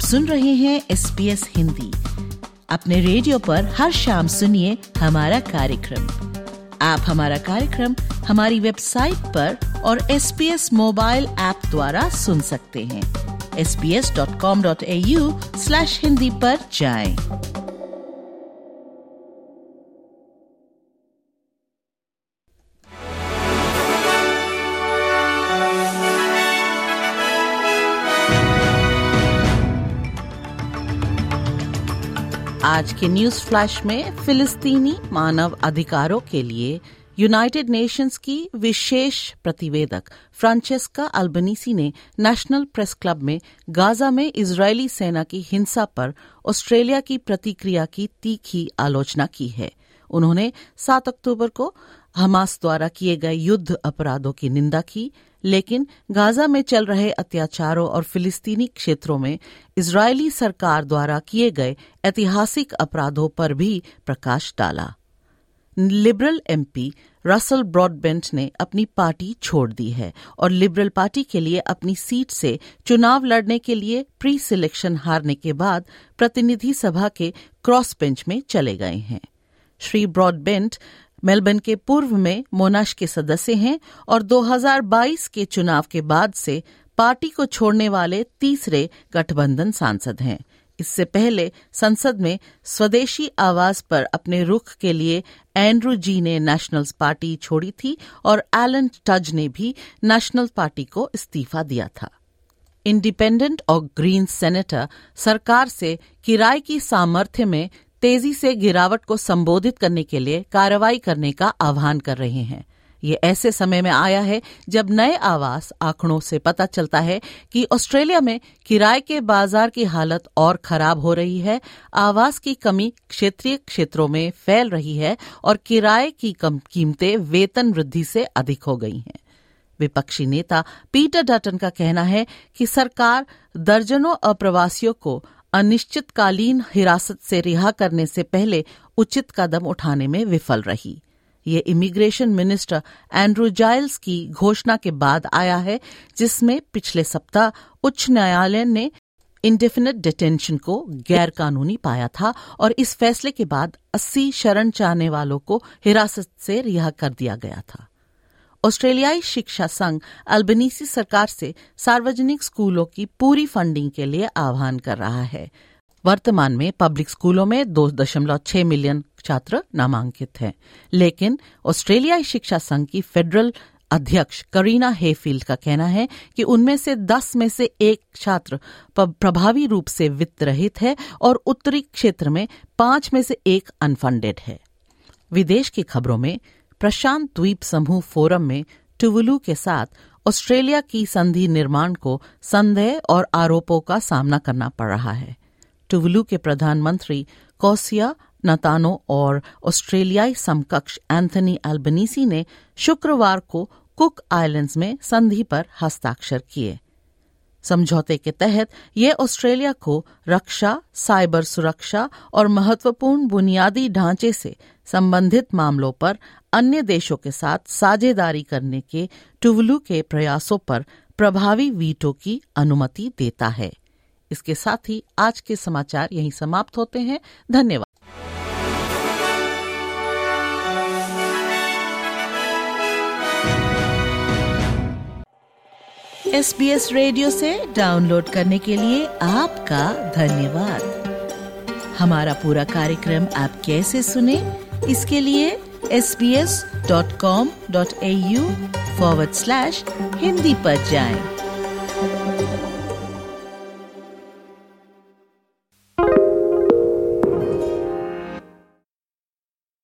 सुन रहे हैं S P S Hindi. अपने रेडियो पर हर शाम सुनिए हमारा कार्यक्रम। आप हमारा कार्यक्रम हमारी वेबसाइट पर और S P S mobile app द्वारा सुन सकते हैं। S P S dot com dot A U slash Hindi पर जाएँ। आज के न्यूज़ फ्लैश में फिलिस्तीनी मानव अधिकारों के लिए यूनाइटेड नेशंस की विशेष प्रतिवेदक फ्रांचेस्का अल्बनीसी ने नेशनल प्रेस क्लब में गाजा में इजरायली सेना की हिंसा पर ऑस्ट्रेलिया की प्रतिक्रिया की तीखी आलोचना की है। उन्होंने 7 अक्टूबर को हमास द्वारा किए गए युद्ध अपराधों की निंदा की लेकिन गाजा में चल रहे अत्याचारों और फिलिस्तीनी क्षेत्रों में इजरायली सरकार द्वारा किए गए ऐतिहासिक अपराधों पर भी प्रकाश डाला। लिबरल एमपी रसल ब्रॉडबेंट ने अपनी पार्टी छोड़ दी है और लिबरल पार्टी के लिए अपनी सीट से चुनाव लड़ने के लिए प्री सिलेक्शन हारने के बाद प्रतिनिधि सभा के क्रॉस बेंच में चले गए हैं। श्री ब्रॉडबेंट मेलबर्न के पूर्व में मोनाश के सदस्य हैं और 2022 के चुनाव के बाद से पार्टी को छोड़ने वाले तीसरे गठबंधन सांसद हैं। इससे पहले संसद में स्वदेशी आवाज़ पर अपने रुख के लिए एंड्रू जी ने नेशनल्स पार्टी छोड़ी थी और एलन टज ने भी नेशनल पार्टी को इस्तीफा दिया था। इंडिपेंडेंट और ग्रीन सेनेटर सरकार से किराए की सामर्थ्य में तेज़ी से गिरावट को संबोधित करने के लिए कार्रवाई करने का आह्वान कर रहे हैं। ये ऐसे समय में आया है जब नए आवास आंकड़ों से पता चलता है कि ऑस्ट्रेलिया में किराए के बाज़ार की हालत और खराब हो रही है, आवास की कमी क्षेत्रीय क्षेत्रों में फैल रही है और किराए की कम कीमतें वेतन वृद्धि से अधिक हो गई हैं। विपक्षी नेता पीटर डटन का कहना है कि सरकार दर्जनों अप्रवासियों को अनिश्चितकालीन हिरासत से रिहा करने से पहले उचित कदम उठाने में विफल रही। ये इमिग्रेशन मिनिस्टर एंड्रू जाइल्स की घोषणा के बाद आया है, जिसमें पिछले सप्ताह उच्च न्यायालय ने इंडेफिनिट डिटेंशन को गैर कानूनी पाया था और इस फैसले के बाद 80 शरण चाहने वालों को हिरासत से रिहा कर दिया गया था। ऑस्ट्रेलियाई शिक्षा संघ अल्बनीसी सरकार से सार्वजनिक स्कूलों की पूरी फंडिंग के लिए आह्वान कर रहा है। वर्तमान में पब्लिक स्कूलों में दो दशमलव छह मिलियन छात्र नामांकित हैं। लेकिन ऑस्ट्रेलियाई शिक्षा संघ की फेडरल अध्यक्ष करीना हेफील्ड का कहना है कि उनमें से 10 में से एक छात्र प्रभावी रूप से वित्त रहित है और उत्तरी क्षेत्र में पाँच में से एक अनफंडेड है। विदेश की खबरों में प्रशांत द्वीप समूह फोरम में टुवलू के साथ ऑस्ट्रेलिया की संधि निर्माण को संदेह और आरोपों का सामना करना पड़ रहा है। टुवलू के प्रधानमंत्री कौसिया नतानो और ऑस्ट्रेलियाई समकक्ष एंथनी एल्बनीसी ने शुक्रवार को कुक आइलैंड्स में संधि पर हस्ताक्षर किए। समझौते के तहत ये ऑस्ट्रेलिया को रक्षा, साइबर सुरक्षा और महत्वपूर्ण बुनियादी ढांचे से संबंधित मामलों पर अन्य देशों के साथ साझेदारी करने के टुवलू के प्रयासों पर प्रभावी वीटो की अनुमति देता है। इसके साथ ही आज के समाचार यहीं समाप्त होते हैं। धन्यवाद। एस बी एस रेडियो से डाउनलोड करने के लिए आपका धन्यवाद। हमारा पूरा कार्यक्रम आप कैसे सुने? इसके लिए S B S dot com dot A U forward slash Hindi पर जाएँ।